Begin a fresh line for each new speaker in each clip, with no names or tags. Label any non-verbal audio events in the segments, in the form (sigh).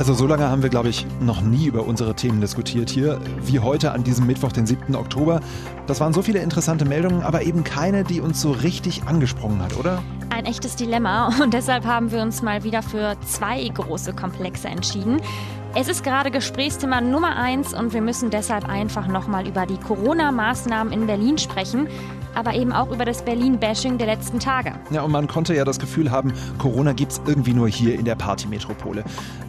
Also so lange haben wir, glaube ich, noch nie über unsere Themen diskutiert hier, wie heute an diesem Mittwoch, den 7. Oktober. Das waren so viele interessante Meldungen, aber eben keine, die uns so richtig angesprungen hat, oder?
Ein echtes Dilemma und deshalb haben wir uns mal wieder für zwei große Komplexe entschieden. Es ist gerade Gesprächsthema Nummer eins und wir müssen deshalb einfach nochmal über die Corona-Maßnahmen in Berlin sprechen aber eben auch über das Berlin-Bashing der letzten Tage.
Ja, und man konnte ja das Gefühl haben, Corona gibt es irgendwie nur hier in der Partymetropole.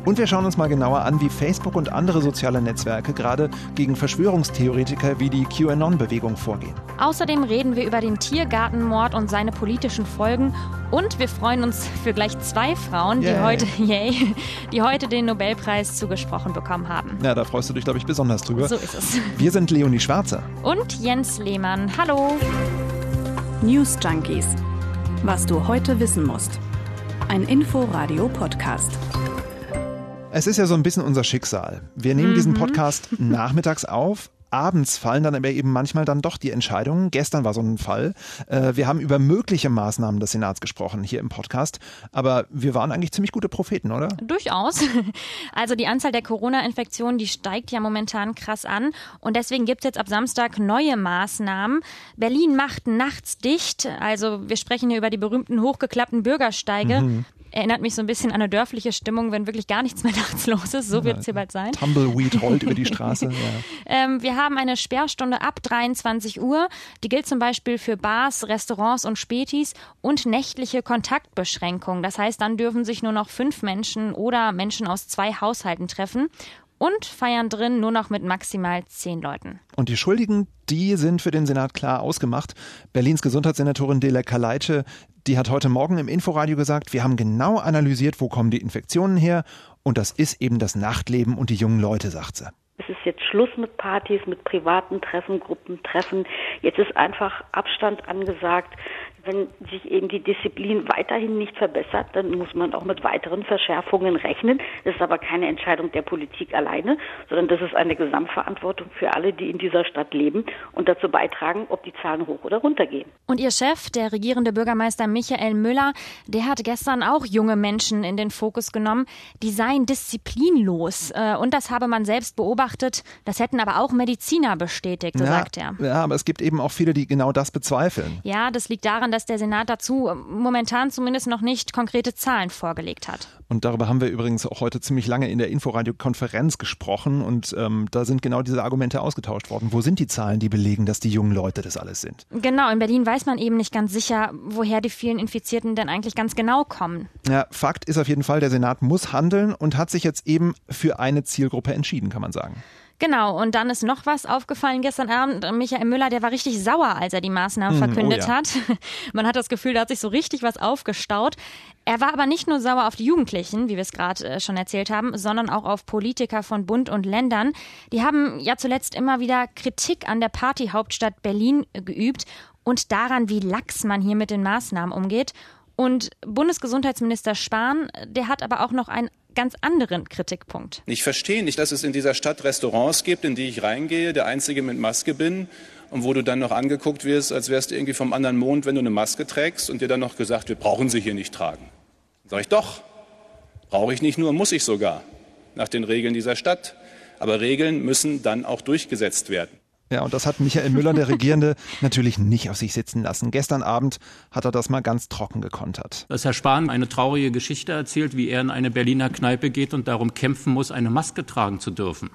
Und wir schauen uns mal genauer an, wie Facebook und andere soziale Netzwerke gerade gegen Verschwörungstheoretiker wie die QAnon-Bewegung vorgehen.
Außerdem reden wir über den Tiergartenmord und seine politischen Folgen. Und wir freuen uns für gleich zwei Frauen, die, heute, (laughs) yay, die heute den Nobelpreis zugesprochen bekommen haben.
Ja, da freust du dich, glaube ich, besonders drüber.
So ist es.
Wir sind Leonie Schwarzer.
Und Jens Lehmann. Hallo.
News Junkies. Was du heute wissen musst. Ein Info-Radio-Podcast.
Es ist ja so ein bisschen unser Schicksal. Wir nehmen mhm. diesen Podcast nachmittags auf, abends fallen dann aber eben manchmal dann doch die Entscheidungen. Gestern war so ein Fall. Äh, wir haben über mögliche Maßnahmen des Senats gesprochen hier im Podcast, aber wir waren eigentlich ziemlich gute Propheten, oder?
Durchaus. (laughs) Also die Anzahl der Corona-Infektionen, die steigt ja momentan krass an und deswegen gibt es jetzt ab Samstag neue Maßnahmen. Berlin macht nachts dicht, also wir sprechen hier über die berühmten hochgeklappten Bürgersteige. Mhm erinnert mich so ein bisschen an eine dörfliche Stimmung, wenn wirklich gar nichts mehr (laughs) nachts los ist. So wird es hier bald sein.
Tumbleweed rollt über die (laughs) Straße. Ja.
Ähm, wir haben eine Sperrstunde ab 23 Uhr. Die gilt zum Beispiel für Bars, Restaurants und Spätis und nächtliche Kontaktbeschränkungen. Das heißt, dann dürfen sich nur noch fünf Menschen oder Menschen aus zwei Haushalten treffen und feiern drin nur noch mit maximal zehn Leuten.
Und die Schuldigen, die sind für den Senat klar ausgemacht. Berlins Gesundheitssenatorin Dele Kaleitsche, die hat heute Morgen im Inforadio gesagt, wir haben genau analysiert, wo kommen die Infektionen her. Und das ist eben das Nachtleben und die jungen Leute, sagt sie.
Es ist jetzt Schluss mit Partys, mit privaten Treffen, Gruppentreffen. Jetzt ist einfach Abstand angesagt. Wenn sich eben die Disziplin weiterhin nicht verbessert, dann muss man auch mit weiteren Verschärfungen rechnen. Das ist aber keine Entscheidung der Politik alleine, sondern das ist eine Gesamtverantwortung für alle, die in dieser Stadt leben und dazu beitragen, ob die Zahlen hoch oder runter gehen.
Und Ihr Chef, der regierende Bürgermeister Michael Müller, der hat gestern auch junge Menschen in den Fokus genommen, die seien disziplinlos. Äh, und das habe man selbst beobachtet. Das hätten aber auch Mediziner bestätigt, so
ja,
sagt er.
Ja, aber es gibt eben auch viele, die genau das bezweifeln.
Ja, das liegt daran, dass der Senat dazu momentan zumindest noch nicht konkrete Zahlen vorgelegt hat.
Und darüber haben wir übrigens auch heute ziemlich lange in der Inforadio-Konferenz gesprochen und ähm, da sind genau diese Argumente ausgetauscht worden. Wo sind die Zahlen, die belegen, dass die jungen Leute das alles sind?
Genau, in Berlin weiß man eben nicht ganz sicher, woher die vielen Infizierten denn eigentlich ganz genau kommen.
Ja, Fakt ist auf jeden Fall, der Senat muss handeln und hat sich jetzt eben für eine Zielgruppe entschieden, kann man sagen.
Genau, und dann ist noch was aufgefallen gestern Abend. Michael Müller, der war richtig sauer, als er die Maßnahmen mhm, verkündet oh ja. hat. (laughs) Man hat das Gefühl, da hat sich so richtig was aufgestaut. Er war aber nicht nur sauer auf die Jugendlichen, wie wir es gerade äh, schon erzählt haben, sondern auch auf Politiker von Bund und Ländern. Die haben ja zuletzt immer wieder Kritik an der Partyhauptstadt Berlin geübt und daran, wie lax man hier mit den Maßnahmen umgeht. Und Bundesgesundheitsminister Spahn, der hat aber auch noch ein ganz anderen Kritikpunkt.
Ich verstehe nicht, dass es in dieser Stadt Restaurants gibt, in die ich reingehe, der Einzige mit Maske bin und wo du dann noch angeguckt wirst, als wärst du irgendwie vom anderen Mond, wenn du eine Maske trägst und dir dann noch gesagt, wir brauchen sie hier nicht tragen. Sage ich doch, brauche ich nicht nur, muss ich sogar, nach den Regeln dieser Stadt. Aber Regeln müssen dann auch durchgesetzt werden.
Ja, und das hat Michael Müller, der Regierende, (laughs) natürlich nicht auf sich sitzen lassen. Gestern Abend hat er das mal ganz trocken gekontert.
Dass Herr Spahn eine traurige Geschichte erzählt, wie er in eine Berliner Kneipe geht und darum kämpfen muss, eine Maske tragen zu dürfen.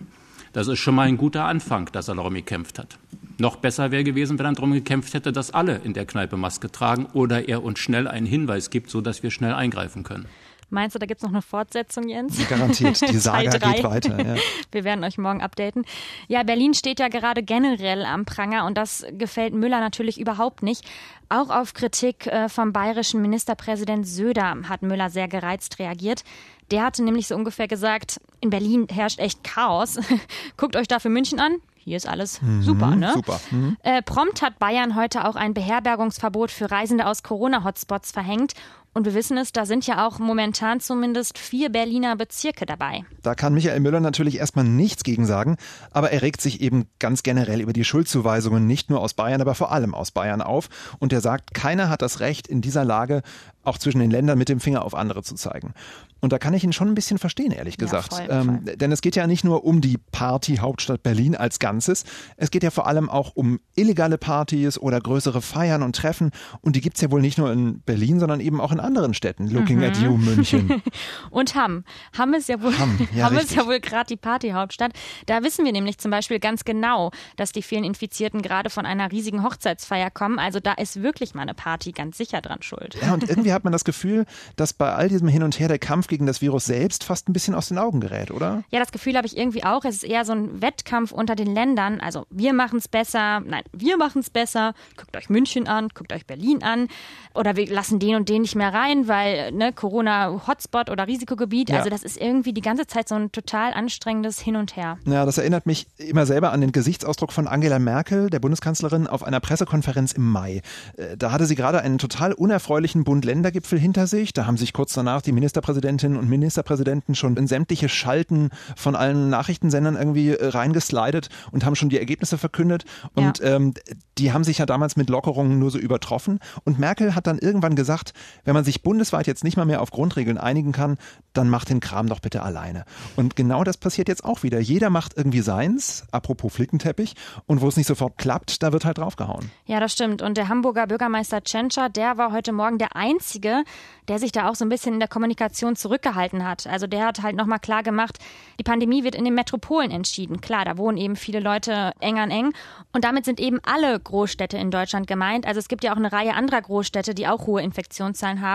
Das ist schon mal ein guter Anfang, dass er darum gekämpft hat. Noch besser wäre gewesen, wenn er darum gekämpft hätte, dass alle in der Kneipe Maske tragen oder er uns schnell einen Hinweis gibt, sodass wir schnell eingreifen können.
Meinst du, da gibt es noch eine Fortsetzung, Jens?
Garantiert, die (laughs) Saga geht weiter. Ja. (laughs)
Wir werden euch morgen updaten. Ja, Berlin steht ja gerade generell am Pranger und das gefällt Müller natürlich überhaupt nicht. Auch auf Kritik äh, vom bayerischen Ministerpräsident Söder hat Müller sehr gereizt reagiert. Der hatte nämlich so ungefähr gesagt, in Berlin herrscht echt Chaos. (laughs) Guckt euch dafür München an. Hier ist alles mhm, super, ne?
Super. Mhm.
Äh, prompt hat Bayern heute auch ein Beherbergungsverbot für Reisende aus Corona-Hotspots verhängt Und wir wissen es, da sind ja auch momentan zumindest vier Berliner Bezirke dabei.
Da kann Michael Müller natürlich erstmal nichts gegen sagen, aber er regt sich eben ganz generell über die Schuldzuweisungen nicht nur aus Bayern, aber vor allem aus Bayern auf. Und er sagt, keiner hat das Recht, in dieser Lage auch zwischen den Ländern mit dem Finger auf andere zu zeigen. Und da kann ich ihn schon ein bisschen verstehen, ehrlich gesagt. Ja, voll, ähm, voll. Denn es geht ja nicht nur um die Party-Hauptstadt Berlin als Ganzes. Es geht ja vor allem auch um illegale Partys oder größere Feiern und Treffen. Und die gibt es ja wohl nicht nur in Berlin, sondern eben auch in anderen Städten. Looking mhm. at you, München. (laughs)
und Hamm. Hamm ist ja wohl, Hamm, ja, (laughs) Hamm ist ja wohl gerade die Party-Hauptstadt. Da wissen wir nämlich zum Beispiel ganz genau, dass die vielen Infizierten gerade von einer riesigen Hochzeitsfeier kommen. Also da ist wirklich mal eine Party ganz sicher dran schuld.
Ja, und irgendwie hat man das Gefühl, dass bei all diesem Hin und Her der Kampf gegen das Virus selbst fast ein bisschen aus den Augen gerät, oder?
Ja, das Gefühl habe ich irgendwie auch. Es ist eher so ein Wettkampf unter den Ländern. Also wir machen es besser, nein, wir machen es besser. Guckt euch München an, guckt euch Berlin an. Oder wir lassen den und den nicht mehr rein, weil ne, Corona-Hotspot oder Risikogebiet. Ja. Also das ist irgendwie die ganze Zeit so ein total anstrengendes Hin und Her.
Ja, das erinnert mich immer selber an den Gesichtsausdruck von Angela Merkel, der Bundeskanzlerin, auf einer Pressekonferenz im Mai. Äh, da hatte sie gerade einen total unerfreulichen Bund-Länder-Gipfel hinter sich. Da haben sich kurz danach die Ministerpräsidentinnen und Ministerpräsidenten schon in sämtliche Schalten von allen Nachrichtensendern irgendwie äh, reingeslidet und haben schon die Ergebnisse verkündet. Und ja. ähm, die haben sich ja damals mit Lockerungen nur so übertroffen. Und Merkel hat dann irgendwann gesagt, wenn man sich bundesweit jetzt nicht mal mehr auf Grundregeln einigen kann, dann macht den Kram doch bitte alleine. Und genau das passiert jetzt auch wieder. Jeder macht irgendwie seins, apropos Flickenteppich, und wo es nicht sofort klappt, da wird halt draufgehauen.
Ja, das stimmt. Und der Hamburger Bürgermeister Tschentscher, der war heute Morgen der Einzige, der sich da auch so ein bisschen in der Kommunikation zurückgehalten hat. Also der hat halt nochmal klar gemacht, die Pandemie wird in den Metropolen entschieden. Klar, da wohnen eben viele Leute eng an eng. Und damit sind eben alle Großstädte in Deutschland gemeint. Also es gibt ja auch eine Reihe anderer Großstädte, die auch hohe Infektionszahlen haben.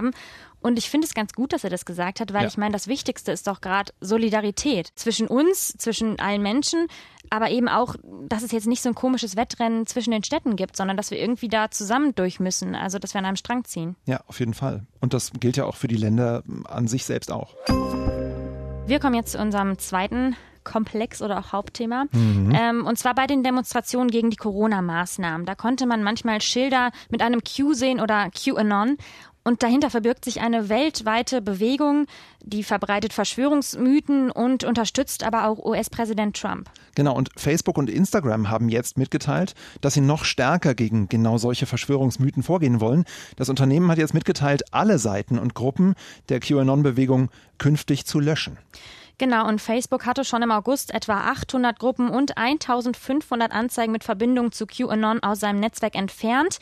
Und ich finde es ganz gut, dass er das gesagt hat, weil ja. ich meine, das Wichtigste ist doch gerade Solidarität zwischen uns, zwischen allen Menschen, aber eben auch, dass es jetzt nicht so ein komisches Wettrennen zwischen den Städten gibt, sondern dass wir irgendwie da zusammen durch müssen, also dass wir an einem Strang ziehen.
Ja, auf jeden Fall. Und das gilt ja auch für die Länder an sich selbst auch.
Wir kommen jetzt zu unserem zweiten Komplex oder auch Hauptthema. Mhm. Ähm, und zwar bei den Demonstrationen gegen die Corona-Maßnahmen. Da konnte man manchmal Schilder mit einem Q sehen oder QAnon. Und dahinter verbirgt sich eine weltweite Bewegung, die verbreitet Verschwörungsmythen und unterstützt aber auch US-Präsident Trump.
Genau, und Facebook und Instagram haben jetzt mitgeteilt, dass sie noch stärker gegen genau solche Verschwörungsmythen vorgehen wollen. Das Unternehmen hat jetzt mitgeteilt, alle Seiten und Gruppen der QAnon-Bewegung künftig zu löschen.
Genau, und Facebook hatte schon im August etwa 800 Gruppen und 1500 Anzeigen mit Verbindung zu QAnon aus seinem Netzwerk entfernt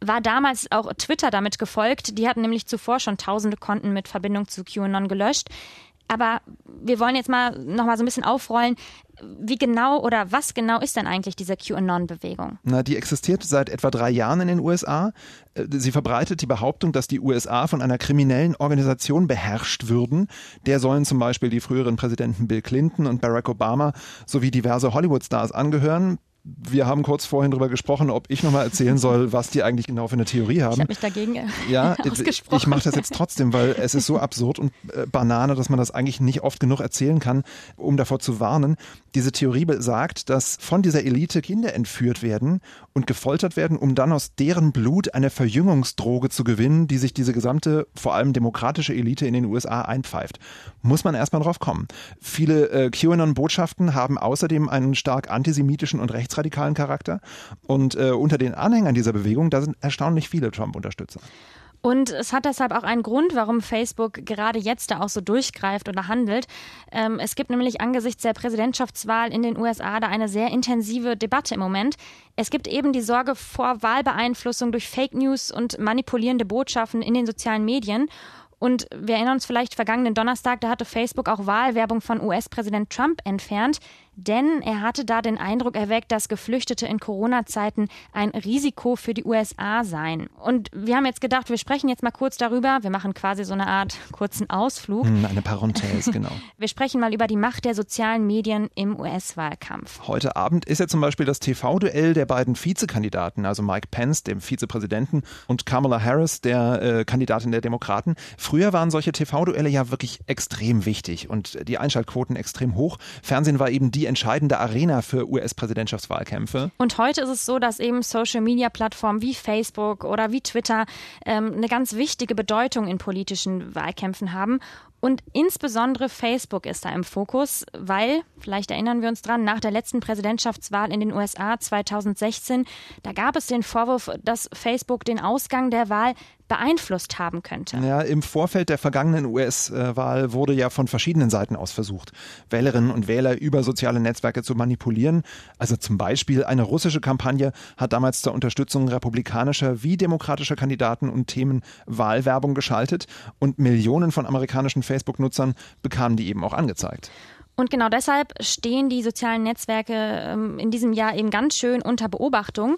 war damals auch Twitter damit gefolgt. Die hatten nämlich zuvor schon tausende Konten mit Verbindung zu QAnon gelöscht. Aber wir wollen jetzt mal noch mal so ein bisschen aufrollen. Wie genau oder was genau ist denn eigentlich diese QAnon-Bewegung?
Na, die existiert seit etwa drei Jahren in den USA. Äh, sie verbreitet die Behauptung, dass die USA von einer kriminellen Organisation beherrscht würden. Der sollen zum Beispiel die früheren Präsidenten Bill Clinton und Barack Obama sowie diverse Hollywood-Stars angehören wir haben kurz vorhin darüber gesprochen, ob ich nochmal erzählen soll, was die eigentlich genau für eine Theorie haben. Ich
habe mich dagegen äh,
ja, (laughs) ausgesprochen. Ich mache das jetzt trotzdem, weil es ist so absurd und äh, Banane, dass man das eigentlich nicht oft genug erzählen kann, um davor zu warnen. Diese Theorie besagt, dass von dieser Elite Kinder entführt werden und gefoltert werden, um dann aus deren Blut eine Verjüngungsdroge zu gewinnen, die sich diese gesamte, vor allem demokratische Elite in den USA einpfeift. Muss man erstmal drauf kommen. Viele äh, QAnon-Botschaften haben außerdem einen stark antisemitischen und rechts rechtsradikalen Charakter. Und äh, unter den Anhängern dieser Bewegung, da sind erstaunlich viele Trump-Unterstützer.
Und es hat deshalb auch einen Grund, warum Facebook gerade jetzt da auch so durchgreift oder handelt. Ähm, es gibt nämlich angesichts der Präsidentschaftswahl in den USA da eine sehr intensive Debatte im Moment. Es gibt eben die Sorge vor Wahlbeeinflussung durch Fake News und manipulierende Botschaften in den sozialen Medien. Und wir erinnern uns vielleicht vergangenen Donnerstag, da hatte Facebook auch Wahlwerbung von US-Präsident Trump entfernt denn er hatte da den Eindruck erweckt, dass Geflüchtete in Corona-Zeiten ein Risiko für die USA seien. Und wir haben jetzt gedacht, wir sprechen jetzt mal kurz darüber. Wir machen quasi so eine Art kurzen Ausflug.
Hm, eine Parenthese, genau. (laughs)
wir sprechen mal über die Macht der sozialen Medien im US-Wahlkampf.
Heute Abend ist ja zum Beispiel das TV-Duell der beiden Vizekandidaten, also Mike Pence, dem Vizepräsidenten, und Kamala Harris, der äh, Kandidatin der Demokraten. Früher waren solche TV-Duelle ja wirklich extrem wichtig und die Einschaltquoten extrem hoch. Fernsehen war eben die wie entscheidende Arena für US-Präsidentschaftswahlkämpfe.
Und heute ist es so, dass eben Social-Media-Plattformen wie Facebook oder wie Twitter ähm, eine ganz wichtige Bedeutung in politischen Wahlkämpfen haben. Und insbesondere Facebook ist da im Fokus, weil, vielleicht erinnern wir uns dran, nach der letzten Präsidentschaftswahl in den USA 2016, da gab es den Vorwurf, dass Facebook den Ausgang der Wahl beeinflusst haben könnte.
Ja, im Vorfeld der vergangenen US-Wahl wurde ja von verschiedenen Seiten aus versucht, Wählerinnen und Wähler über soziale Netzwerke zu manipulieren. Also zum Beispiel eine russische Kampagne hat damals zur Unterstützung republikanischer wie demokratischer Kandidaten und Themen Wahlwerbung geschaltet und Millionen von amerikanischen Facebook-Nutzern bekamen die eben auch angezeigt.
Und genau deshalb stehen die sozialen Netzwerke ähm, in diesem Jahr eben ganz schön unter Beobachtung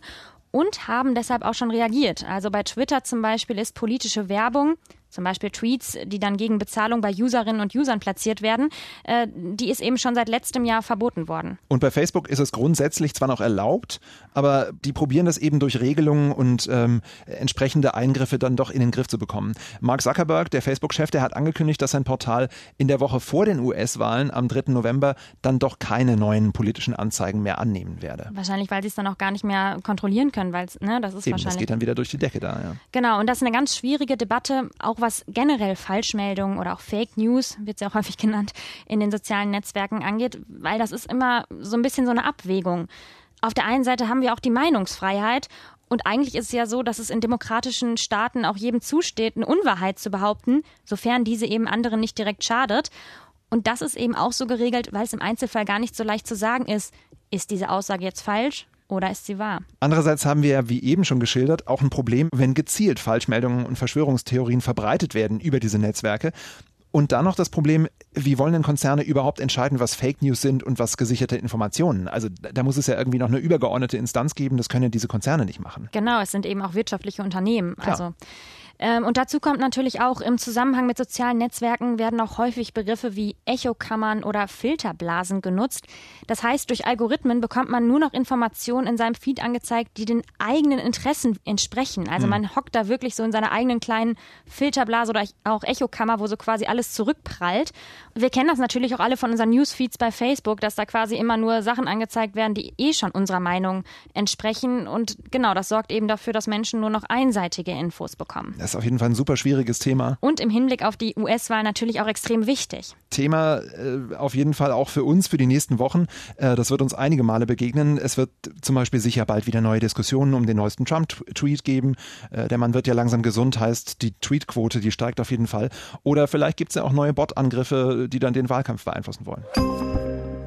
und haben deshalb auch schon reagiert. Also bei Twitter zum Beispiel ist politische Werbung zum Beispiel Tweets, die dann gegen Bezahlung bei Userinnen und Usern platziert werden, äh, die ist eben schon seit letztem Jahr verboten worden.
Und bei Facebook ist es grundsätzlich zwar noch erlaubt, aber die probieren das eben durch Regelungen und ähm, entsprechende Eingriffe dann doch in den Griff zu bekommen. Mark Zuckerberg, der Facebook-Chef, der hat angekündigt, dass sein Portal in der Woche vor den US-Wahlen am 3. November dann doch keine neuen politischen Anzeigen mehr annehmen werde.
Wahrscheinlich, weil sie es dann auch gar nicht mehr kontrollieren können, weil ne, das ist
eben,
wahrscheinlich.
Das geht dann wieder durch die Decke da, ja.
Genau, und das ist eine ganz schwierige Debatte, auch auch was generell Falschmeldungen oder auch Fake News, wird auch häufig genannt, in den sozialen Netzwerken angeht, weil das ist immer so ein bisschen so eine Abwägung. Auf der einen Seite haben wir auch die Meinungsfreiheit und eigentlich ist es ja so, dass es in demokratischen Staaten auch jedem zusteht, eine Unwahrheit zu behaupten, sofern diese eben anderen nicht direkt schadet. Und das ist eben auch so geregelt, weil es im Einzelfall gar nicht so leicht zu sagen ist, ist diese Aussage jetzt falsch oder ist sie wahr?
Andererseits haben wir ja, wie eben schon geschildert, auch ein Problem, wenn gezielt Falschmeldungen und Verschwörungstheorien verbreitet werden über diese Netzwerke. Und dann noch das Problem, wie wollen denn Konzerne überhaupt entscheiden, was Fake News sind und was gesicherte Informationen? Also da muss es ja irgendwie noch eine übergeordnete Instanz geben, das können ja diese Konzerne nicht machen.
Genau, es sind eben auch wirtschaftliche Unternehmen. Klar. Also ähm, und dazu kommt natürlich auch, im Zusammenhang mit sozialen Netzwerken werden auch häufig Begriffe wie Echokammern oder Filterblasen genutzt. Das heißt, durch Algorithmen bekommt man nur noch Informationen in seinem Feed angezeigt, die den eigenen Interessen entsprechen. Also mhm. man hockt da wirklich so in seiner eigenen kleinen Filterblase oder auch Echokammer, wo so quasi alles zurückprallt. Wir kennen das natürlich auch alle von unseren Newsfeeds bei Facebook, dass da quasi immer nur Sachen angezeigt werden, die eh schon unserer Meinung entsprechen. Und genau, das sorgt eben dafür, dass Menschen nur noch einseitige Infos bekommen.
Das ist auf jeden Fall ein super schwieriges Thema.
Und im Hinblick auf die US-Wahl natürlich auch extrem wichtig.
Thema äh, auf jeden Fall auch für uns für die nächsten Wochen. Äh, das wird uns einige Male begegnen. Es wird zum Beispiel sicher bald wieder neue Diskussionen um den neuesten Trump-Tweet geben. Äh, der Mann wird ja langsam gesund, heißt die Tweetquote, die steigt auf jeden Fall. Oder vielleicht gibt es ja auch neue Bot-Angriffe, die dann den Wahlkampf beeinflussen wollen.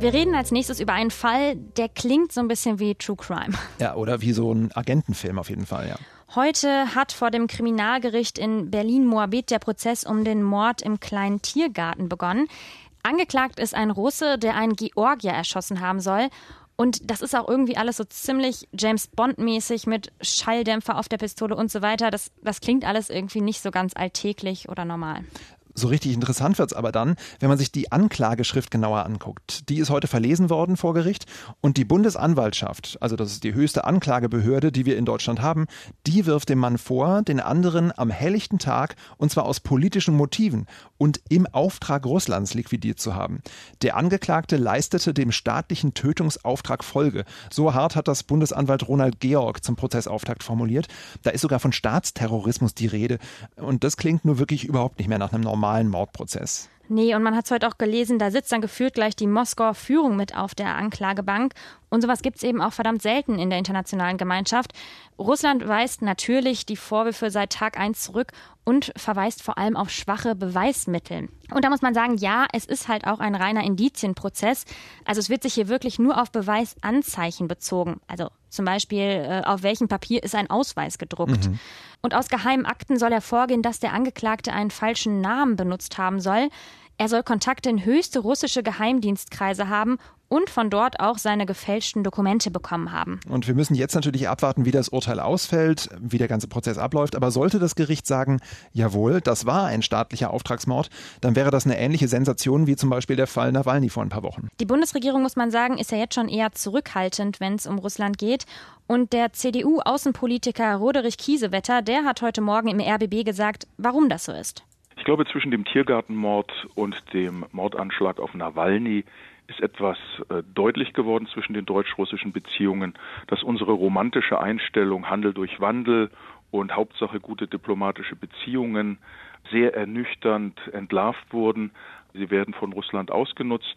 Wir reden als nächstes über einen Fall, der klingt so ein bisschen wie True Crime.
Ja, oder wie so ein Agentenfilm auf jeden Fall, ja.
Heute hat vor dem Kriminalgericht in Berlin-Moabit der Prozess um den Mord im kleinen Tiergarten begonnen. Angeklagt ist ein Russe, der einen Georgier erschossen haben soll. Und das ist auch irgendwie alles so ziemlich James Bond-mäßig mit Schalldämpfer auf der Pistole und so weiter. Das, das klingt alles irgendwie nicht so ganz alltäglich oder normal.
So richtig interessant wird es aber dann, wenn man sich die Anklageschrift genauer anguckt. Die ist heute verlesen worden vor Gericht und die Bundesanwaltschaft, also das ist die höchste Anklagebehörde, die wir in Deutschland haben, die wirft dem Mann vor, den anderen am helllichten Tag und zwar aus politischen Motiven und im Auftrag Russlands liquidiert zu haben. Der Angeklagte leistete dem staatlichen Tötungsauftrag Folge. So hart hat das Bundesanwalt Ronald Georg zum Prozessauftakt formuliert. Da ist sogar von Staatsterrorismus die Rede und das klingt nur wirklich überhaupt nicht mehr nach einem normalen normalen Mordprozess.
Nee, und man hat es heute auch gelesen, da sitzt dann gefühlt gleich die Moskauer Führung mit auf der Anklagebank. Und sowas gibt es eben auch verdammt selten in der internationalen Gemeinschaft. Russland weist natürlich die Vorwürfe seit Tag 1 zurück und verweist vor allem auf schwache Beweismittel. Und da muss man sagen, ja, es ist halt auch ein reiner Indizienprozess. Also es wird sich hier wirklich nur auf Beweisanzeichen bezogen. Also zum Beispiel, äh, auf welchem Papier ist ein Ausweis gedruckt. Mhm. Und aus geheimen Akten soll hervorgehen, dass der Angeklagte einen falschen Namen benutzt haben soll. Er soll Kontakte in höchste russische Geheimdienstkreise haben und von dort auch seine gefälschten Dokumente bekommen haben.
Und wir müssen jetzt natürlich abwarten, wie das Urteil ausfällt, wie der ganze Prozess abläuft. Aber sollte das Gericht sagen, jawohl, das war ein staatlicher Auftragsmord, dann wäre das eine ähnliche Sensation wie zum Beispiel der Fall Nawalny vor ein paar Wochen.
Die Bundesregierung, muss man sagen, ist ja jetzt schon eher zurückhaltend, wenn es um Russland geht. Und der CDU-Außenpolitiker Roderich Kiesewetter, der hat heute Morgen im RBB gesagt, warum das so ist.
Ich glaube, zwischen dem Tiergartenmord und dem Mordanschlag auf Nawalny ist etwas äh, deutlich geworden zwischen den deutsch-russischen Beziehungen, dass unsere romantische Einstellung Handel durch Wandel und Hauptsache gute diplomatische Beziehungen sehr ernüchternd entlarvt wurden. Sie werden von Russland ausgenutzt.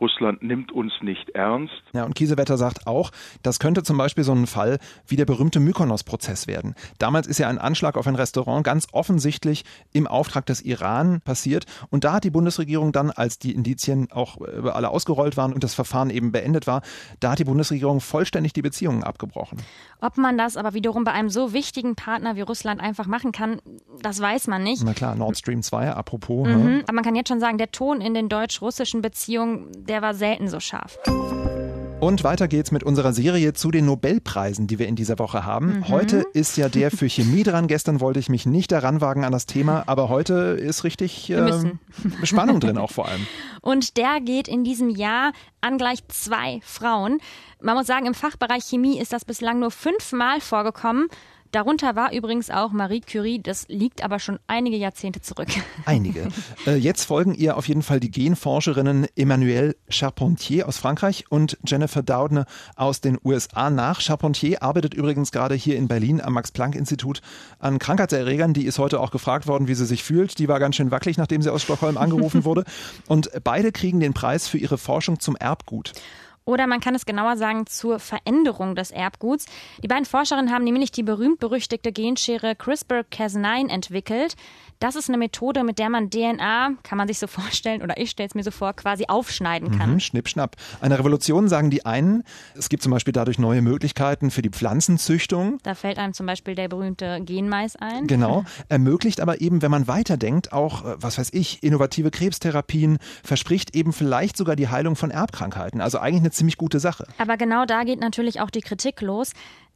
Russland nimmt uns nicht ernst.
Ja, und Kiesewetter sagt auch, das könnte zum Beispiel so ein Fall wie der berühmte Mykonos-Prozess werden. Damals ist ja ein Anschlag auf ein Restaurant ganz offensichtlich im Auftrag des Iran passiert. Und da hat die Bundesregierung dann, als die Indizien auch über alle ausgerollt waren und das Verfahren eben beendet war, da hat die Bundesregierung vollständig die Beziehungen abgebrochen.
Ob man das aber wiederum bei einem so wichtigen Partner wie Russland einfach machen kann, das weiß man nicht.
Na klar, Nord Stream 2, apropos.
Mhm, ne? Aber man kann jetzt schon sagen, der Ton in den deutsch-russischen Beziehungen, der war selten so scharf.
Und weiter geht's mit unserer Serie zu den Nobelpreisen, die wir in dieser Woche haben. Mhm. Heute ist ja der für Chemie dran. Gestern wollte ich mich nicht daran wagen an das Thema, aber heute ist richtig äh, Spannung drin auch vor allem. (laughs)
Und der geht in diesem Jahr an gleich zwei Frauen. Man muss sagen, im Fachbereich Chemie ist das bislang nur fünfmal vorgekommen. Darunter war übrigens auch Marie Curie, das liegt aber schon einige Jahrzehnte zurück. (laughs)
Einige. Äh, jetzt folgen ihr auf jeden Fall die Genforscherinnen Emmanuelle Charpentier aus Frankreich und Jennifer Doudna aus den USA nach. Charpentier arbeitet übrigens gerade hier in Berlin am Max-Planck-Institut an Krankheitserregern. Die ist heute auch gefragt worden, wie sie sich fühlt. Die war ganz schön wackelig, nachdem sie aus Stockholm angerufen (laughs) wurde. Und beide kriegen den Preis für ihre Forschung zum Erbgut.
Oder man kann es genauer sagen zur Veränderung des Erbguts. Die beiden Forscherinnen haben nämlich die berühmt-berüchtigte Genschere CRISPR-Cas9 entwickelt. Das ist eine Methode, mit der man DNA, kann man sich so (laughs) vorstellen, oder ich stelle es mir so vor, quasi aufschneiden kann.
Mhm, schnipp, schnapp. Eine Revolution sagen die einen. Es gibt zum Beispiel dadurch neue Möglichkeiten für die Pflanzenzüchtung.
Da fällt einem zum Beispiel der berühmte Genmais ein.
Genau. (laughs) Ermöglicht aber eben, wenn man weiterdenkt, auch, äh, was weiß ich, innovative Krebstherapien, verspricht eben vielleicht sogar die Heilung von Erbkrankheiten. Also eigentlich eine ziemlich gute Sache.
Aber genau da geht natürlich auch die Kritik los.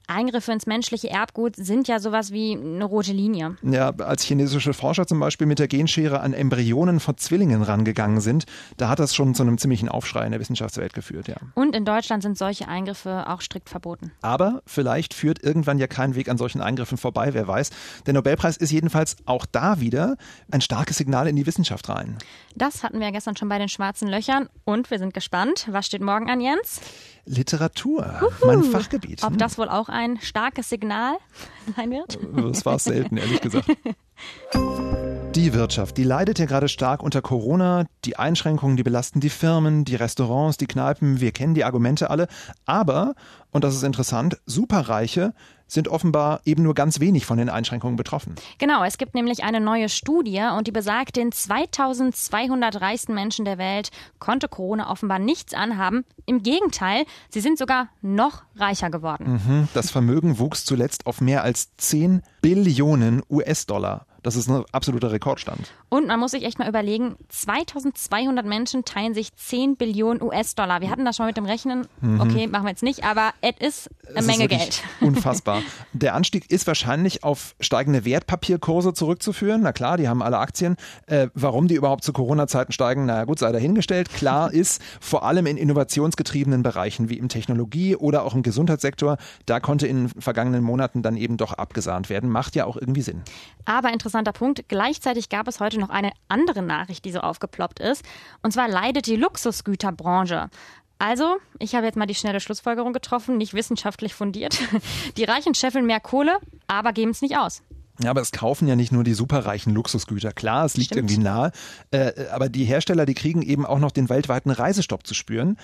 Eingriffe ins menschliche Erbgut sind ja sowas wie eine rote Linie.
Ja, als chinesische Forscher zum Beispiel mit der Genschere an Embryonen von Zwillingen rangegangen sind, da hat das schon zu einem ziemlichen Aufschrei in der Wissenschaftswelt geführt, ja.
Und in Deutschland sind solche Eingriffe auch strikt verboten.
Aber vielleicht führt irgendwann ja kein Weg an solchen Eingriffen vorbei, wer weiß. Der Nobelpreis ist jedenfalls auch da wieder ein starkes Signal in die Wissenschaft rein.
Das hatten wir gestern schon bei den schwarzen Löchern und wir sind gespannt. Was steht morgen an, Jens?
Literatur, Uhu. mein Fachgebiet.
Ob hm? das wohl auch ein starkes Signal (laughs) sein wird?
Das war es selten, ehrlich gesagt. (laughs) Die Wirtschaft, die leidet ja gerade stark unter Corona. Die Einschränkungen, die belasten die Firmen, die Restaurants, die Kneipen. Wir kennen die Argumente alle. Aber, und das ist interessant, Superreiche sind offenbar eben nur ganz wenig von den Einschränkungen betroffen.
Genau, es gibt nämlich eine neue Studie und die besagt, den 2200 reichsten Menschen der Welt konnte Corona offenbar nichts anhaben. Im Gegenteil, sie sind sogar noch reicher geworden.
Mhm, das Vermögen wuchs zuletzt auf mehr als 10 Billionen US-Dollar. Das ist ein absoluter Rekordstand.
Und man muss sich echt mal überlegen, 2200 Menschen teilen sich 10 Billionen US-Dollar. Wir hatten das schon mit dem Rechnen. Mhm. Okay, machen wir jetzt nicht, aber es ist eine Menge Geld. (laughs)
Unfassbar. Der Anstieg ist wahrscheinlich auf steigende Wertpapierkurse zurückzuführen. Na klar, die haben alle Aktien. Äh, warum die überhaupt zu Corona-Zeiten steigen, na gut, sei dahingestellt. Klar (laughs) ist, vor allem in innovationsgetriebenen Bereichen wie im Technologie- oder auch im Gesundheitssektor, da konnte in den vergangenen Monaten dann eben doch abgesahnt werden. Macht ja auch irgendwie Sinn.
Aber interessanter Punkt. Gleichzeitig gab es heute noch eine andere Nachricht, die so aufgeploppt ist. Und zwar leidet die Luxusgüterbranche. Also, ich habe jetzt mal die schnelle Schlussfolgerung getroffen, nicht wissenschaftlich fundiert. (laughs) Die Reichen scheffeln mehr Kohle, aber geben es nicht aus.
Ja, aber es kaufen ja nicht nur die superreichen Luxusgüter. Klar, es liegt Stimmt. irgendwie nahe. Äh, aber die Hersteller, die kriegen eben auch noch den weltweiten Reisestopp zu spüren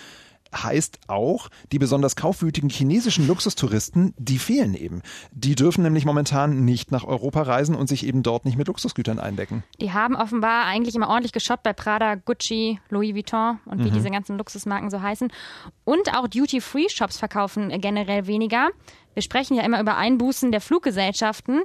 heißt auch, die besonders kaufwütigen chinesischen Luxustouristen, die fehlen eben. Die dürfen nämlich momentan nicht nach Europa reisen und sich eben dort nicht mit Luxusgütern eindecken.
Die haben offenbar eigentlich immer ordentlich geshoppt bei Prada, Gucci, Louis Vuitton und wie mhm. diese ganzen Luxusmarken so heißen. Und auch Duty-Free-Shops verkaufen generell weniger. Wir sprechen ja immer über Einbußen der Fluggesellschaften.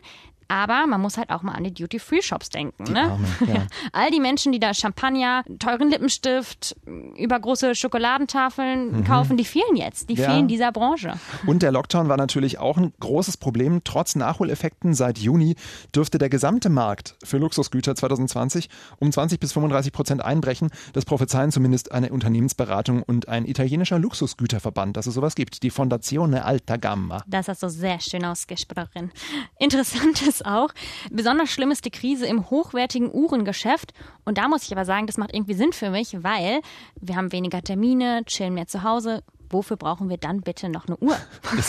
Aber man muss halt auch mal an die Duty-Free-Shops denken. Die ne? Arme, ja. (laughs) All die Menschen, die da Champagner, teuren Lippenstift, übergroße Schokoladentafeln mhm. kaufen, die fehlen jetzt. Die ja. fehlen dieser Branche.
Und der Lockdown war natürlich auch ein großes Problem. Trotz Nachholeffekten seit Juni dürfte der gesamte Markt für Luxusgüter 2020 um 20 bis 35 Prozent einbrechen. Das prophezeien zumindest eine Unternehmensberatung und ein italienischer Luxusgüterverband, dass es sowas gibt. Die Fondazione Alta Gamma.
Das hast du sehr schön ausgesprochen. Interessantes uns auch. Besonders schlimm ist die Krise im hochwertigen Uhrengeschäft. Und da muss ich aber sagen, das macht irgendwie Sinn für mich, weil wir haben weniger Termine, chillen mehr zu Hause, wofür brauchen wir dann bitte noch eine Uhr?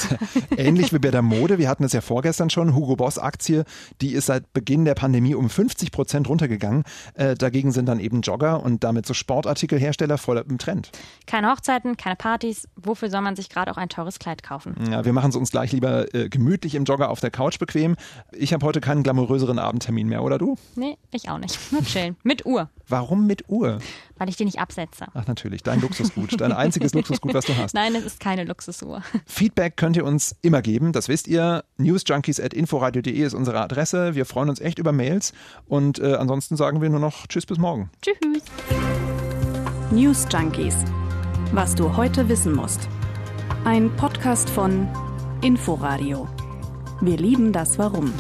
(laughs)
ähnlich wie bei der Mode. Wir hatten es ja vorgestern schon. Hugo Boss Aktie, die ist seit Beginn der Pandemie um 50 Prozent runtergegangen. Äh, dagegen sind dann eben Jogger und damit so Sportartikelhersteller voll im Trend.
Keine Hochzeiten, keine Partys. Wofür soll man sich gerade auch ein teures Kleid kaufen?
Ja, wir machen es uns gleich lieber äh, gemütlich im Jogger auf der Couch bequem. Ich habe heute keinen glamouröseren Abendtermin mehr, oder du?
Nee, ich auch nicht. Nur chillen. Mit Uhr.
Warum mit Uhr?
Weil ich die nicht absetze.
Ach natürlich, dein Luxusgut, dein einziges (laughs) Luxusgut, was du hast.
Nein, es ist keine Luxusuhr. (laughs)
Feedback könnt ihr uns immer geben, das wisst ihr. newsjunkies.inforadio.de ist unsere Adresse. Wir freuen uns echt über Mails und äh, ansonsten sagen wir nur noch Tschüss bis morgen.
Tschüss.
News Junkies. Was du heute wissen musst. Ein Podcast von Inforadio. Wir lieben das Warum.